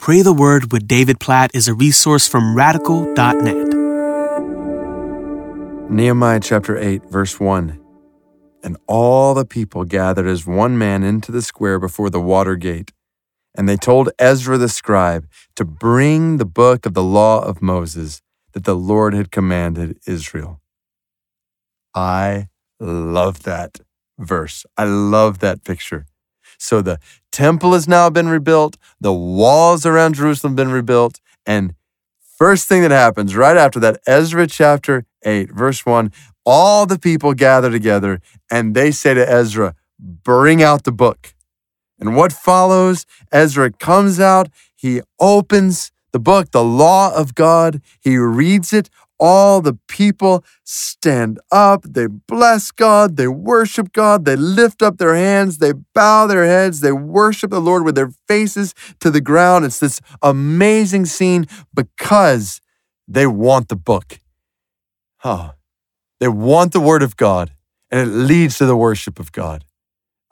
Pray the Word with David Platt is a resource from radical.net. Nehemiah chapter 8, verse 1. And all the people gathered as one man into the square before the water gate. And they told Ezra the scribe to bring the book of the law of Moses that the Lord had commanded Israel. I love that verse. I love that picture. So the temple has now been rebuilt, the walls around Jerusalem been rebuilt, and first thing that happens right after that, Ezra chapter 8, verse 1, all the people gather together and they say to Ezra, Bring out the book. And what follows? Ezra comes out, he opens the book, the law of God, he reads it all the people stand up, they bless God, they worship God, they lift up their hands, they bow their heads, they worship the Lord with their faces to the ground. It's this amazing scene because they want the book. Oh, they want the word of God, and it leads to the worship of God.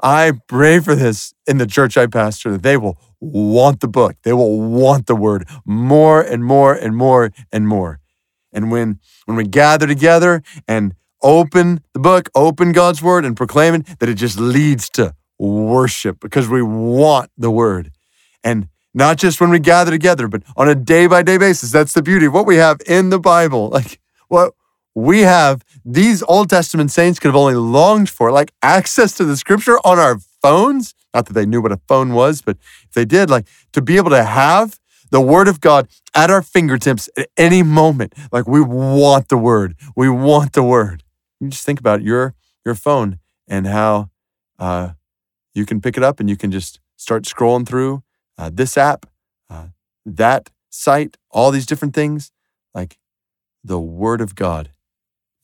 I pray for this in the church I pastor that they will want the book. They will want the word more and more and more and more. And when, when we gather together and open the book, open God's word, and proclaim it, that it just leads to worship because we want the word. And not just when we gather together, but on a day by day basis. That's the beauty of what we have in the Bible. Like what we have, these Old Testament saints could have only longed for, like access to the scripture on our phones. Not that they knew what a phone was, but if they did, like to be able to have the word of God at our fingertips at any moment. Like we want the word. We want the word. You just think about your your phone and how uh, you can pick it up and you can just start scrolling through uh, this app, uh, that site, all these different things. Like the word of God.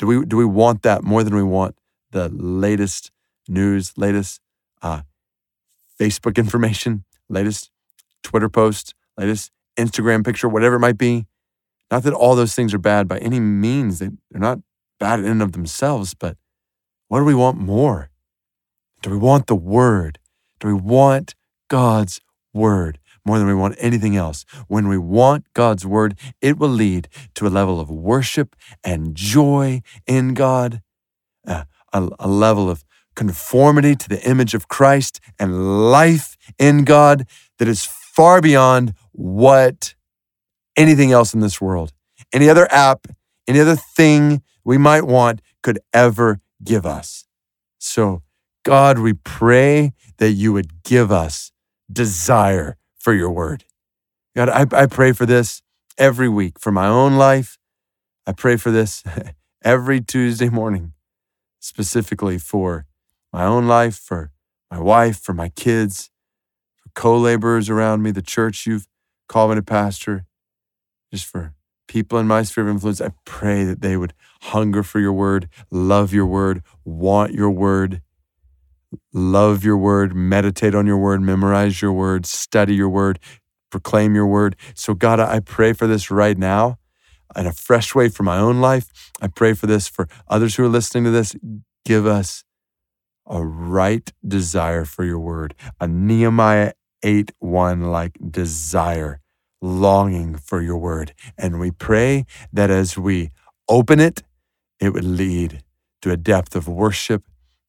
Do we do we want that more than we want the latest news, latest uh, Facebook information, latest Twitter post, latest Instagram picture, whatever it might be. Not that all those things are bad by any means. They, they're not bad in and of themselves, but what do we want more? Do we want the Word? Do we want God's Word more than we want anything else? When we want God's Word, it will lead to a level of worship and joy in God, uh, a, a level of conformity to the image of Christ and life in God that is far beyond what anything else in this world, any other app, any other thing we might want could ever give us. So, God, we pray that you would give us desire for your word. God, I, I pray for this every week for my own life. I pray for this every Tuesday morning, specifically for my own life, for my wife, for my kids, co laborers around me, the church you've called me to pastor, just for people in my sphere of influence. I pray that they would hunger for your word, love your word, want your word, love your word, meditate on your word, memorize your word, study your word, proclaim your word. So, God, I pray for this right now in a fresh way for my own life. I pray for this for others who are listening to this. Give us a right desire for your word, a Nehemiah 8 1 like desire, longing for your word. And we pray that as we open it, it would lead to a depth of worship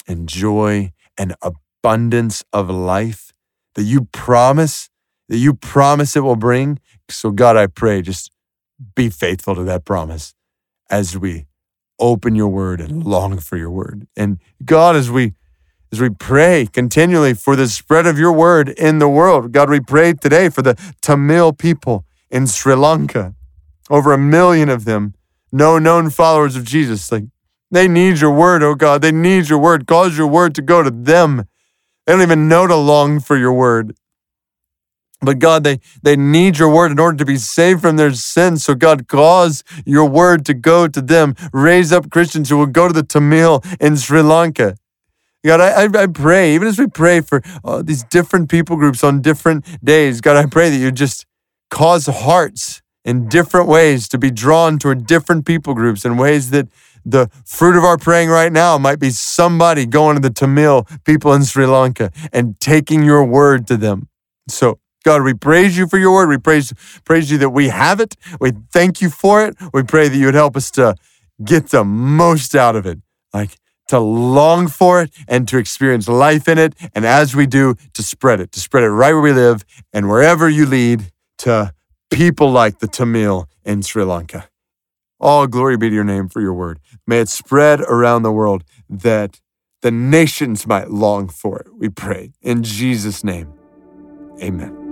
and joy and abundance of life that you promise, that you promise it will bring. So, God, I pray, just be faithful to that promise as we open your word and long for your word. And God, as we as we pray continually for the spread of your word in the world. God, we pray today for the Tamil people in Sri Lanka, over a million of them, no known followers of Jesus. Like they need your word, oh God. They need your word. Cause your word to go to them. They don't even know to long for your word. But God, they, they need your word in order to be saved from their sins. So, God, cause your word to go to them. Raise up Christians who will go to the Tamil in Sri Lanka God, I, I pray, even as we pray for uh, these different people groups on different days, God, I pray that you just cause hearts in different ways to be drawn toward different people groups in ways that the fruit of our praying right now might be somebody going to the Tamil people in Sri Lanka and taking your word to them. So, God, we praise you for your word. We praise, praise you that we have it. We thank you for it. We pray that you would help us to get the most out of it, like to long for it and to experience life in it. And as we do, to spread it, to spread it right where we live and wherever you lead to people like the Tamil in Sri Lanka. All glory be to your name for your word. May it spread around the world that the nations might long for it. We pray in Jesus' name. Amen.